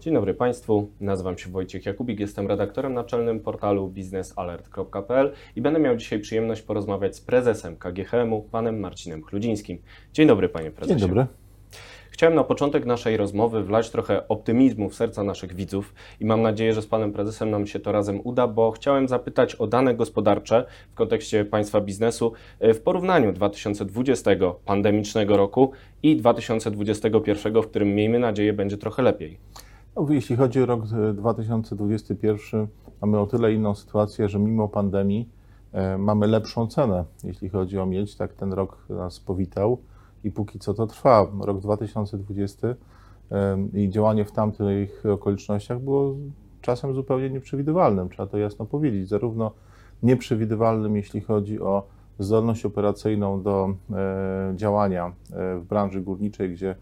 Dzień dobry Państwu, nazywam się Wojciech Jakubik, jestem redaktorem naczelnym portalu biznesalert.pl i będę miał dzisiaj przyjemność porozmawiać z prezesem KGHM-u, panem Marcinem Chludzińskim. Dzień dobry Panie Prezesie. Dzień dobry. Chciałem na początek naszej rozmowy wlać trochę optymizmu w serca naszych widzów i mam nadzieję, że z panem prezesem nam się to razem uda, bo chciałem zapytać o dane gospodarcze w kontekście państwa biznesu e, w porównaniu 2020 pandemicznego roku i 2021, w którym miejmy nadzieję będzie trochę lepiej. No, jeśli chodzi o rok e, 2021, mamy o tyle inną sytuację, że mimo pandemii e, mamy lepszą cenę, jeśli chodzi o miedź. Tak ten rok nas powitał i póki co to trwa. Rok 2020 e, i działanie w tamtych okolicznościach było czasem zupełnie nieprzewidywalnym, trzeba to jasno powiedzieć. Zarówno nieprzewidywalnym, jeśli chodzi o zdolność operacyjną do e, działania e, w branży górniczej, gdzie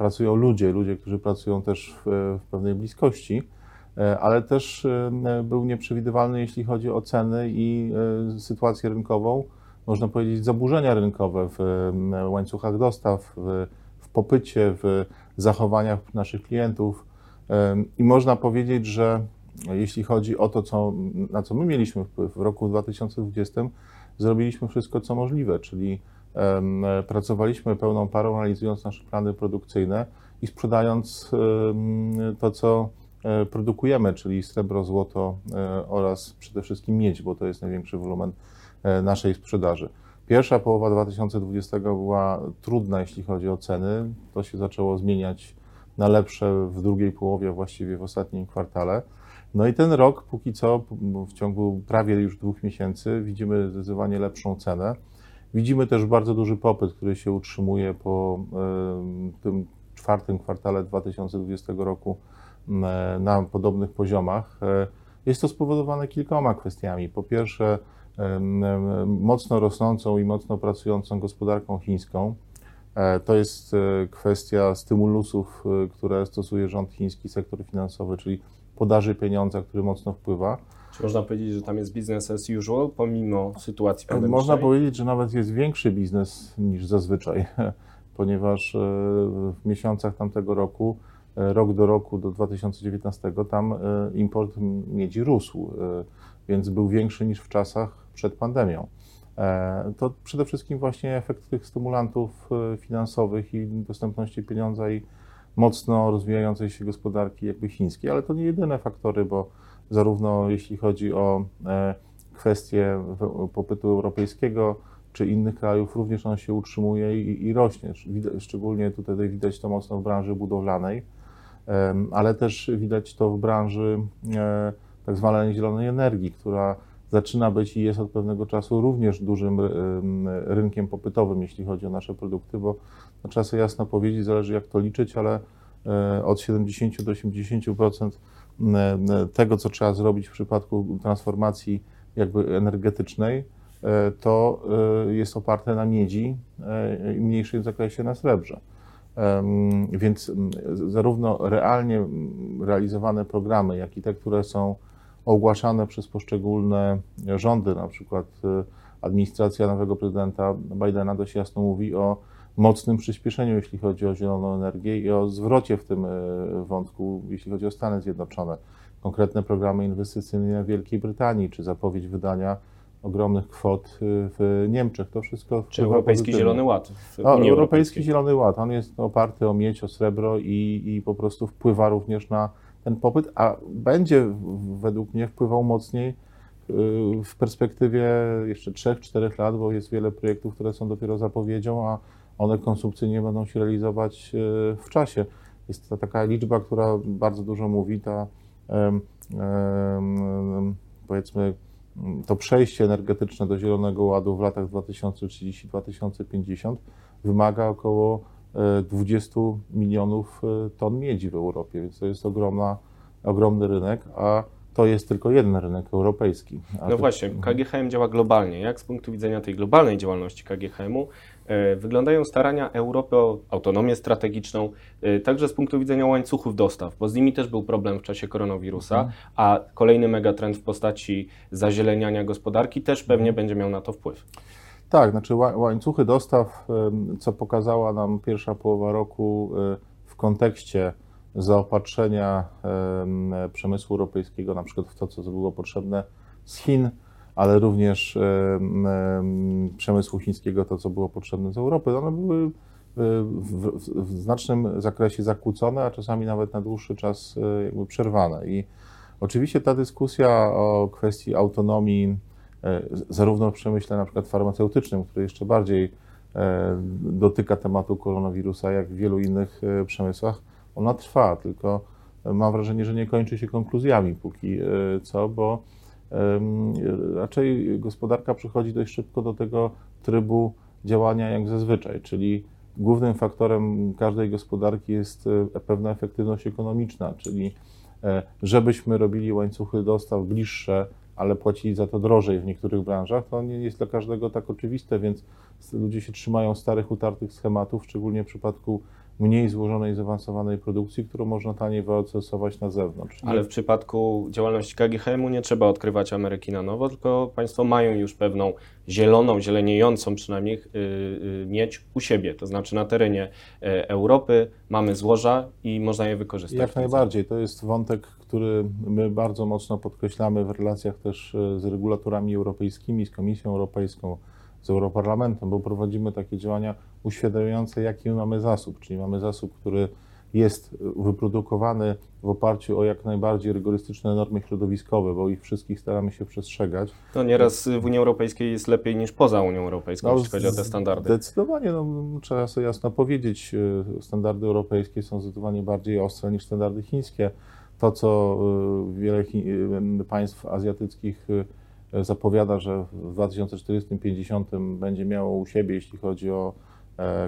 pracują ludzie, ludzie, którzy pracują też w, w pewnej bliskości, e, ale też e, był nieprzewidywalny, jeśli chodzi o ceny i e, sytuację rynkową, można powiedzieć zaburzenia rynkowe w łańcuchach dostaw, w, w popycie, w zachowaniach naszych klientów. I można powiedzieć, że jeśli chodzi o to, co, na co my mieliśmy wpływ w roku 2020, zrobiliśmy wszystko, co możliwe, czyli pracowaliśmy pełną parą, realizując nasze plany produkcyjne i sprzedając to, co e, produkujemy, czyli srebro, złoto e, oraz przede wszystkim miedź, bo to jest największy wolumen e, naszej sprzedaży. Pierwsza połowa 2020 była trudna, jeśli chodzi o ceny. To się zaczęło zmieniać na lepsze w drugiej połowie, właściwie w ostatnim kwartale. No i ten rok, póki co, w ciągu prawie już dwóch miesięcy, widzimy zdecydowanie lepszą cenę. Widzimy też bardzo duży popyt, który się utrzymuje po tym czwartym kwartale 2020 roku na podobnych poziomach. E, Jest to spowodowane kilkoma kwestiami. Po pierwsze, mocno rosnącą i mocno pracującą gospodarką chińską. E, To jest e, kwestia stymulusów, które stosuje rząd chiński, sektor finansowy, czyli podaży pieniądza, który mocno wpływa. Czy można powiedzieć, że tam jest business as usual, pomimo sytuacji pandemicznej? Można powiedzieć, że nawet jest większy biznes niż zazwyczaj, ponieważ e, w miesiącach tamtego roku, e, rok do roku, do 2019, tam e, import miedzi rósł, więc był większy niż w czasach przed pandemią. To przede wszystkim właśnie efekt tych stymulantów finansowych i dostępności pieniądza i mocno rozwijającej się gospodarki jakby chińskiej, ale to nie jedyne faktory, bo zarówno jeśli chodzi o e, kwestie popytu europejskiego czy innych krajów, również on się utrzymuje i, rośnie. Szczególnie tutaj widać to mocno w branży budowlanej, ale też widać to w branży e, tak zwanej zielonej energii, która zaczyna być i jest od pewnego czasu również dużym em, rynkiem popytowym, jeśli chodzi o nasze produkty, bo no, trzeba sobie jasno powiedzieć, zależy jak to liczyć, ale e, od 70 do 80% m, m, tego, co trzeba zrobić w przypadku transformacji jakby energetycznej, e, to e, jest oparte na miedzi e, i mniejszym zakresie na srebrze. Więc zarówno realnie realizowane programy, jak i te, które są ogłaszane przez poszczególne rządy, na przykład e, administracja nowego prezydenta Bidena dość jasno mówi o mocnym przyspieszeniu, jeśli chodzi o zieloną energię i o zwrocie w tym e, wątku, jeśli chodzi o Stany Zjednoczone. Konkretne programy inwestycyjne w Wielkiej Brytanii, czy zapowiedź wydania ogromnych kwot e, w Niemczech. To wszystko Czy Europejski pozytywnie. Zielony Ład No, Europejski? Zielony Ład, on jest oparty o miedź, o srebro i, i po prostu wpływa również na ten popyt, a będzie według mnie wpływał mocniej y, w perspektywie jeszcze 3-4 lat, bo jest wiele projektów, które są dopiero zapowiedzią, a one konsumpcyjnie będą się realizować y, w czasie. Jest to taka liczba, która bardzo dużo mówi, ta powiedzmy to przejście energetyczne do Zielonego Ładu w latach 2030-2050 wymaga około e, 20 milionów e, ton miedzi w Europie, więc to jest ogromna, ogromny rynek, a to jest tylko jeden rynek europejski. No to- właśnie, KGHM działa globalnie. Jak z punktu widzenia tej globalnej działalności KGHM-u e, wyglądają starania Europy o autonomię strategiczną, e, także z punktu widzenia łańcuchów dostaw, bo z nimi też był problem w czasie koronawirusa, a kolejny megatrend w postaci zazieleniania gospodarki też pewnie będzie miał na to wpływ. Tak, znaczy ła- łańcuchy dostaw, co pokazała nam pierwsza połowa roku e, w kontekście zaopatrzenia em, przemysłu europejskiego, na przykład w to, co było potrzebne z Chin, ale również em, em, przemysłu chińskiego, to, co było potrzebne z Europy. One były e, w, w, w znacznym zakresie zakłócone, a czasami nawet na dłuższy czas e, jakby przerwane. I oczywiście ta dyskusja o kwestii autonomii, e, zarówno w przemyśle na przykład farmaceutycznym, który jeszcze bardziej dotyka tematu koronawirusa, jak w wielu innych przemysłach, ona trwa, tylko mam wrażenie, że nie kończy się konkluzjami póki co, bo raczej gospodarka przychodzi dość szybko do tego trybu działania jak zazwyczaj, czyli głównym faktorem każdej gospodarki jest e, pewna efektywność ekonomiczna, czyli e, żebyśmy robili łańcuchy dostaw bliższe, ale płacili za to drożej w niektórych branżach, to nie jest dla każdego tak oczywiste, więc ludzie się trzymają starych, utartych schematów, szczególnie w przypadku mniej złożonej, zaawansowanej produkcji, którą można taniej wyoutsourcować na zewnątrz. Ale w przypadku działalności KGHM-u nie trzeba odkrywać Ameryki na nowo, tylko Państwo mają już pewną zieloną, zieleniejącą przynajmniej yy, yy, mieć u siebie, to znaczy na terenie e, Europy mamy złoża i można je wykorzystać. Jak najbardziej. To jest wątek, który my bardzo mocno podkreślamy w relacjach też e, z regulatorami europejskimi, z Komisją Europejską, z Europarlamentem, bo prowadzimy takie działania uświadamiające, jaki my mamy zasób. Czyli mamy zasób, który jest wyprodukowany w oparciu o jak najbardziej rygorystyczne normy środowiskowe, bo ich wszystkich staramy się przestrzegać. No nieraz w Unii Europejskiej jest lepiej niż poza Unią Europejską, No, jeśli chodzi o te standardy. Zdecydowanie, no, trzeba sobie jasno powiedzieć, e, standardy europejskie są zdecydowanie bardziej ostre niż standardy chińskie. To, co e, wiele e, państw azjatyckich zapowiada, że w 2040-50 będzie miało u siebie, jeśli chodzi o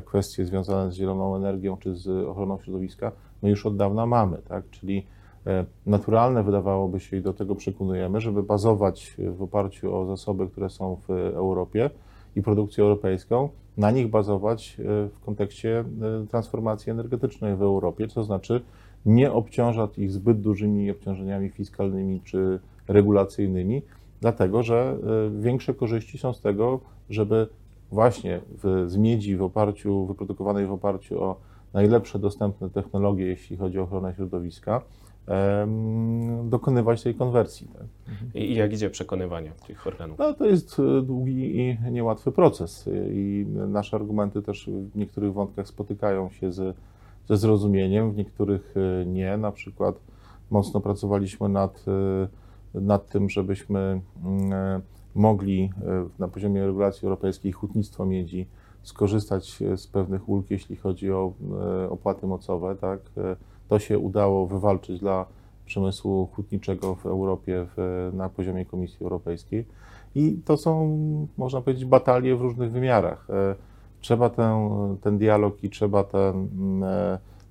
kwestie związane z zieloną energią czy z ochroną środowiska, my już od dawna mamy, tak? Czyli e, naturalne wydawałoby się i do tego przekonujemy, żeby bazować w oparciu o zasoby, które są w Europie i produkcję europejską, na nich bazować e, w kontekście e, transformacji energetycznej w Europie, to znaczy nie obciążać ich zbyt dużymi obciążeniami fiskalnymi czy regulacyjnymi, dlatego że e, większe korzyści są z tego, żeby właśnie w, z miedzi w oparciu, wyprodukowanej w oparciu o najlepsze dostępne technologie, jeśli chodzi o ochronę środowiska, dokonywać tej konwersji. Tak? I jak idzie przekonywanie tych organów? No, to jest e, długi i niełatwy proces e, i nasze argumenty też w niektórych wątkach spotykają się z, ze zrozumieniem, w niektórych e, nie. Na przykład mocno pracowaliśmy nad, nad tym, żebyśmy mm, mogli e, na poziomie regulacji europejskiej hutnictwo miedzi skorzystać e, z pewnych ulg, jeśli chodzi o e, opłaty mocowe. Tak? To się udało wywalczyć dla przemysłu hutniczego w Europie w, na poziomie Komisji Europejskiej. I to są, można powiedzieć, batalie w różnych wymiarach. Trzeba ten, ten dialog i trzeba ten,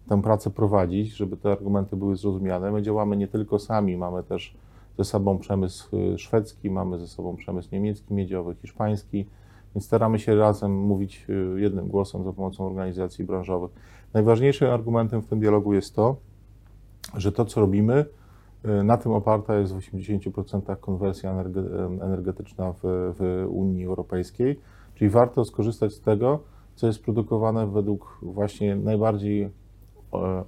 tę pracę prowadzić, żeby te argumenty były zrozumiane. My działamy nie tylko sami, mamy też ze sobą przemysł e, szwedzki, mamy ze sobą przemysł niemiecki, miedziowy, hiszpański, więc staramy się razem mówić e, jednym głosem za pomocą organizacji branżowych. Najważniejszym argumentem w tym dialogu jest to, że to, co robimy, y, na tym oparta jest w 80% konwersja energe- energetyczna w, w Unii Europejskiej, czyli warto skorzystać z tego, co jest produkowane według właśnie najbardziej e,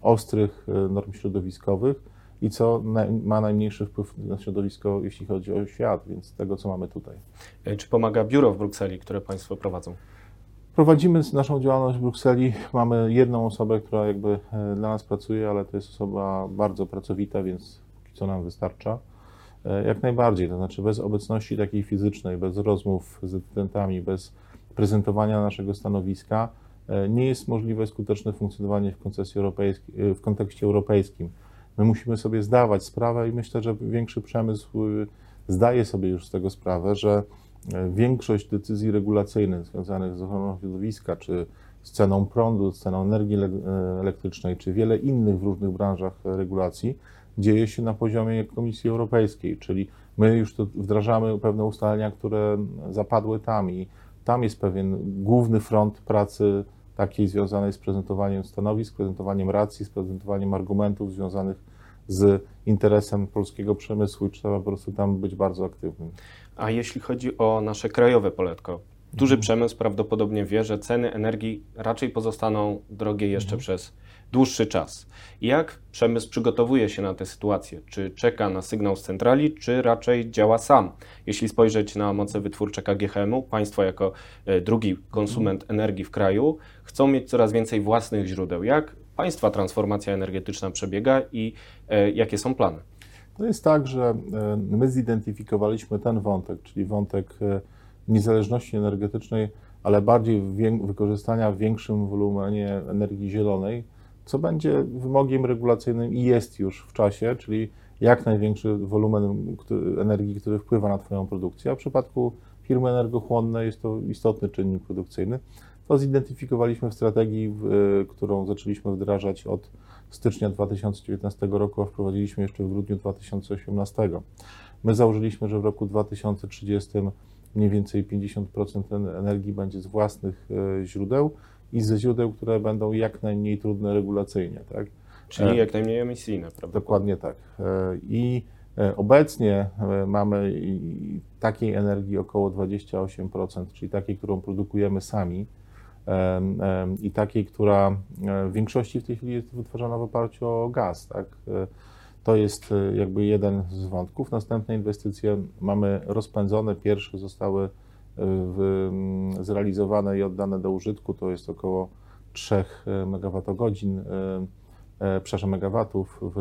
ostrych e, norm środowiskowych i co ma najmniejszy wpływ na środowisko, jeśli chodzi o świat, więc tego, co mamy tutaj. E, Czy pomaga biuro w Brukseli, które Państwo prowadzą? Prowadzimy naszą działalność w Brukseli. Mamy jedną osobę, która jakby e, dla nas pracuje, ale to jest osoba bardzo pracowita, więc co nam wystarcza. E, Jak najbardziej, to znaczy bez obecności takiej fizycznej, bez rozmów z decydentami, bez prezentowania naszego stanowiska nie jest możliwe skuteczne funkcjonowanie w, koncesji europejskiej, w kontekście europejskim. My musimy sobie zdawać sprawę i myślę, że większy przemysł y, zdaje sobie już z tego sprawę, że e, większość decyzji regulacyjnych związanych z ochroną środowiska, czy z ceną prądu, z ceną energii e, elektrycznej, czy wiele innych w różnych branżach regulacji dzieje się na poziomie Komisji Europejskiej, czyli my już to wdrażamy pewne ustalenia, które zapadły tam i tam jest pewien główny front pracy takiej związanej z prezentowaniem stanowisk, prezentowaniem racji, z prezentowaniem argumentów związanych z interesem polskiego przemysłu i trzeba po prostu tam być bardzo aktywnym. A jeśli chodzi o nasze krajowe poletko, duży przemysł prawdopodobnie wie, że ceny energii raczej pozostaną drogie jeszcze przez dłuższy czas. Jak przemysł przygotowuje się na tę sytuację? Czy czeka na sygnał z centrali, czy raczej działa sam? Jeśli spojrzeć na moce wytwórcze KGHM-u, państwo jako e, drugi konsument energii w kraju chcą mieć coraz więcej własnych źródeł. Jak państwa transformacja energetyczna przebiega i e, jakie są plany? To jest tak, że e, my zidentyfikowaliśmy ten wątek, czyli wątek niezależności energetycznej, ale bardziej wykorzystania w większym wolumenie energii zielonej, co będzie wymogiem regulacyjnym i jest już w czasie, czyli jak największy wolumen energii, który wpływa na Twoją produkcję. A w przypadku firmy energochłonnej jest to istotny czynnik produkcyjny. To zidentyfikowaliśmy w strategii, którą zaczęliśmy wdrażać od stycznia 2019 roku, a wprowadziliśmy jeszcze w grudniu 2018. My założyliśmy, że w roku 2030 mniej więcej 50% energii będzie z własnych e, źródeł i ze źródeł, które będą jak najmniej trudne regulacyjnie. Tak? Czyli e, jak najmniej emisyjne, prawda? Dokładnie tak. E, I obecnie mamy takiej energii około 28%, czyli takiej, którą produkujemy sami i takiej, która w większości w tej chwili jest wytwarzana w oparciu o gaz. Tak? To jest e, jakby jeden z wątków. Następne inwestycje mamy rozpędzone. Pierwsze zostały e, w, zrealizowane i oddane do użytku. To jest około 3 MWh, e, przepraszam, megawatów w,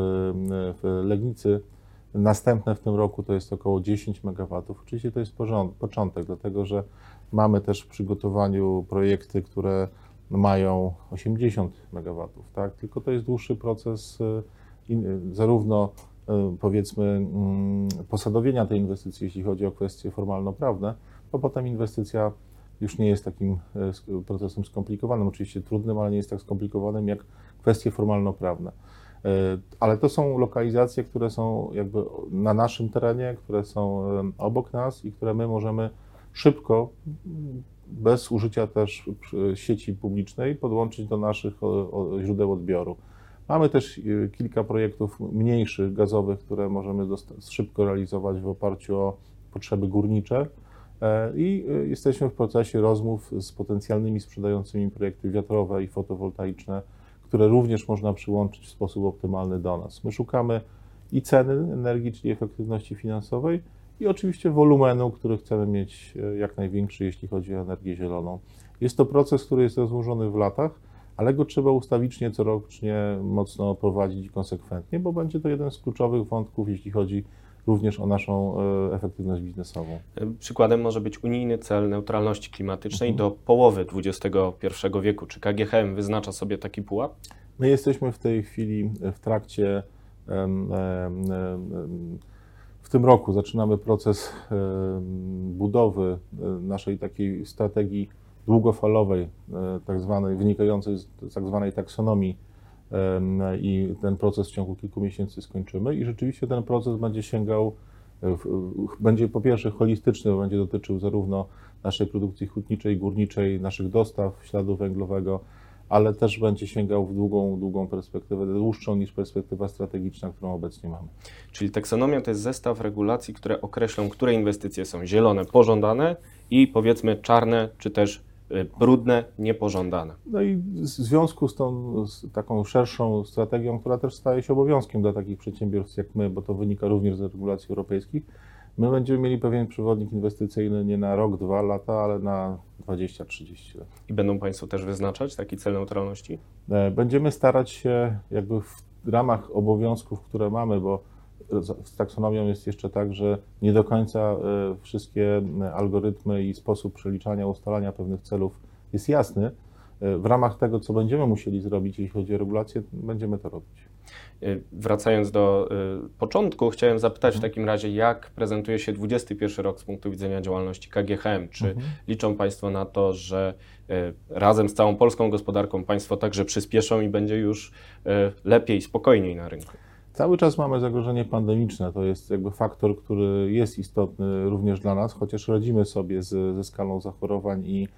w Legnicy. Następne w tym roku to jest około 10 MW. Oczywiście to jest początek, dlatego że mamy też w przygotowaniu projekty, które mają 80 MW, tak? tylko to jest dłuższy proces zarówno e, powiedzmy mm, posadowienia tej inwestycji, jeśli chodzi o kwestie formalno-prawne, a potem inwestycja już nie jest takim e, procesem skomplikowanym, oczywiście trudnym, ale nie jest tak skomplikowanym jak kwestie formalno-prawne. E, ale to są lokalizacje, które są jakby na naszym terenie, które są obok nas i które my możemy szybko, bez użycia też sieci publicznej, podłączyć do naszych źródeł odbioru. Mamy też kilka projektów mniejszych, gazowych, które możemy szybko realizować w oparciu o potrzeby górnicze e, i y, jesteśmy w procesie rozmów z potencjalnymi sprzedającymi projekty wiatrowe i fotowoltaiczne, które również można przyłączyć w sposób optymalny do nas. My szukamy i ceny energii, czyli efektywności finansowej, i oczywiście wolumenu, który chcemy mieć e, jak największy, jeśli chodzi o energię zieloną. Jest to proces, który jest rozłożony w latach ale go trzeba ustawicznie, corocznie mocno prowadzić konsekwentnie, bo będzie to jeden z kluczowych wątków, jeśli chodzi również o naszą e, efektywność biznesową. Przykładem może być unijny cel neutralności klimatycznej mhm. do połowy XXI wieku. Czy KGHM wyznacza sobie taki pułap? My jesteśmy w tej chwili w trakcie w tym roku zaczynamy proces budowy e, naszej takiej strategii długofalowej, e, tak zwanej, wynikającej z tak zwanej taksonomii i ten proces w ciągu kilku miesięcy skończymy i rzeczywiście ten proces będzie sięgał, e, będzie po pierwsze holistyczny, bo będzie dotyczył zarówno naszej produkcji hutniczej, górniczej, naszych dostaw śladu węglowego, ale też będzie sięgał w długą, długą perspektywę, dłuższą niż perspektywa strategiczna, którą obecnie mamy. Czyli taksonomia to jest zestaw regulacji, które określą, które inwestycje są zielone, pożądane i powiedzmy czarne, czy też brudne, niepożądane. No i w związku z tą z taką szerszą strategią, która też staje się obowiązkiem dla takich przedsiębiorstw jak my, bo to wynika również z regulacji europejskich, my będziemy mieli pewien przewodnik inwestycyjny nie na rok, dwa lata, ale na 20-30 lat. I będą Państwo też wyznaczać taki cel neutralności? E, będziemy starać się jakby w ramach obowiązków, które mamy, bo z taksonomią jest jeszcze tak, że nie do końca e, wszystkie e, algorytmy i sposób przeliczania, ustalania pewnych celów jest jasny. E, w ramach tego, co będziemy musieli zrobić, jeśli chodzi o regulację, będziemy to robić. Wracając do początku, chciałem zapytać w mhm. takim razie, jak prezentuje się 21 rok z punktu widzenia działalności KGHM? Czy mhm. liczą Państwo na to, że razem z całą polską gospodarką Państwo także przyspieszą i będzie już lepiej, spokojniej na rynku? Cały czas mamy zagrożenie pandemiczne. To jest jakby faktor, który jest istotny również dla nas, chociaż radzimy sobie z, ze skalą zachorowań i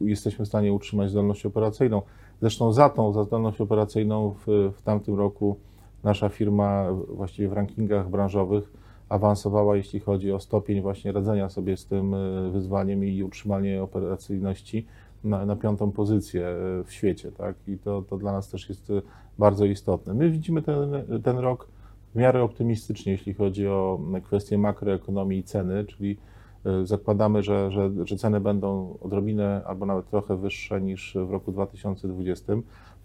jesteśmy w stanie utrzymać zdolność operacyjną. Zresztą za tą, za zdolność operacyjną w, w tamtym roku nasza firma właściwie w rankingach branżowych awansowała, jeśli chodzi o stopień właśnie radzenia sobie z tym e, wyzwaniem i utrzymanie operacyjności na, na piątą pozycję e, w świecie. Tak? I to, to dla nas też jest bardzo istotne. My widzimy ten, ten rok w miarę optymistycznie, jeśli chodzi o kwestie makroekonomii i ceny, czyli e, zakładamy, że, że, że ceny będą odrobinę albo nawet trochę wyższe niż w roku 2020.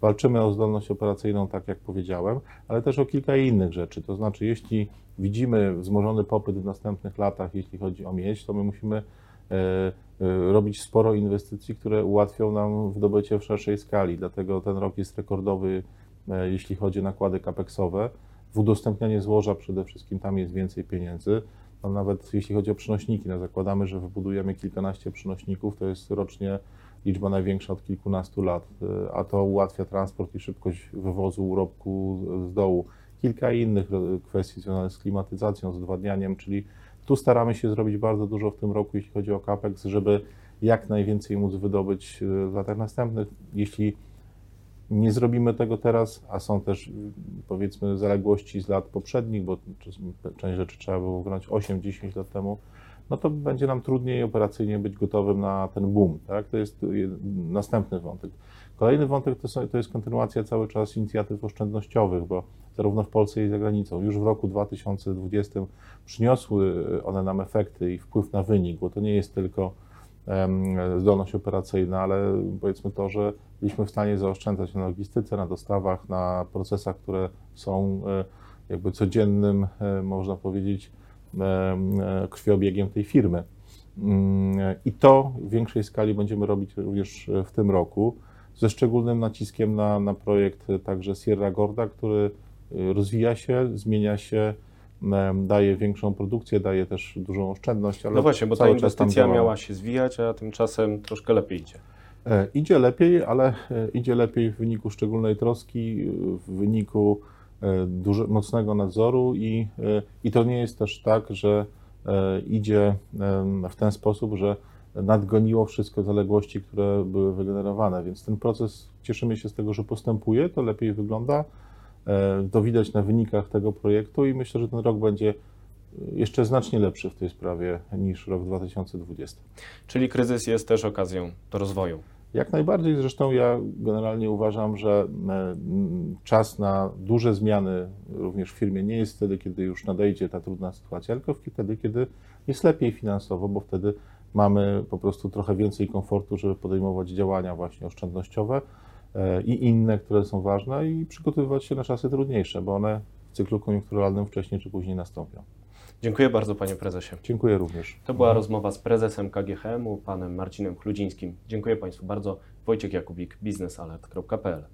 Walczymy o zdolność operacyjną, tak jak powiedziałem, ale też o kilka innych rzeczy. To znaczy, jeśli widzimy wzmożony popyt w następnych latach, jeśli chodzi o miedź, to my musimy e, e, robić sporo inwestycji, które ułatwią nam wydobycie w szerszej skali. Dlatego ten rok jest rekordowy, jeśli chodzi o nakłady kapeksowe w udostępnianie złoża przede wszystkim tam jest więcej pieniędzy. No nawet jeśli chodzi o przynośniki, no zakładamy, że wybudujemy kilkanaście przynośników, to jest rocznie liczba największa od kilkunastu lat, y, a to ułatwia transport i szybkość wywozu urobku z dołu. Kilka innych kwestii związanych z klimatyzacją, z odwadnianiem, czyli tu staramy się zrobić bardzo dużo w tym roku, jeśli chodzi o CAPEX, żeby jak najwięcej móc wydobyć w latach następnych. Jeśli nie zrobimy tego teraz, a są też powiedzmy zaległości z lat poprzednich, bo część rzeczy trzeba było wykonać 8-10 lat temu, no to będzie nam trudniej operacyjnie być gotowym na ten boom. Tak? To jest następny wątek. Kolejny wątek to, są, to jest kontynuacja cały czas inicjatyw oszczędnościowych, bo zarówno w Polsce i za granicą już w roku 2020 przyniosły one nam efekty i wpływ na wynik, bo to nie jest tylko zdolność operacyjna, ale powiedzmy to, że byliśmy w stanie zaoszczędzać na logistyce, na dostawach, na procesach, które są e, jakby codziennym, e, można powiedzieć, e, krwiobiegiem tej firmy. Mm, I to w większej skali będziemy robić również w tym roku, ze szczególnym naciskiem na, na projekt także Sierra Gorda, który rozwija się, zmienia się, daje większą produkcję, daje też dużą oszczędność. no właśnie, bo ta inwestycja miała się zwijać, a tymczasem troszkę lepiej idzie. E, idzie lepiej, ale e, idzie lepiej w wyniku szczególnej troski, w wyniku e, mocnego nadzoru i, i to nie jest też tak, że idzie w ten sposób, że nadgoniło wszystko zaległości, które były wygenerowane, więc ten proces, cieszymy się z tego, że postępuje, to lepiej wygląda, to widać na wynikach tego projektu i myślę, że ten rok będzie jeszcze znacznie lepszy w tej sprawie niż rok 2020. Czyli kryzys jest też okazją do rozwoju. Jak najbardziej, zresztą ja generalnie uważam, że e, czas na duże zmiany również w firmie nie jest wtedy, kiedy już nadejdzie ta trudna sytuacja, tylko wtedy, kiedy jest lepiej finansowo, bo wtedy mamy po prostu trochę więcej komfortu, żeby podejmować działania właśnie oszczędnościowe e, i inne, które są ważne i przygotowywać się na czasy trudniejsze, bo one w cyklu koniunkturalnym wcześniej czy później nastąpią. Dziękuję bardzo, panie prezesie. Dziękuję również. To była rozmowa z prezesem KGHM-u, panem Marcinem Chludzińskim. Dziękuję państwu bardzo. Wojciech Jakubik, biznesalert.pl.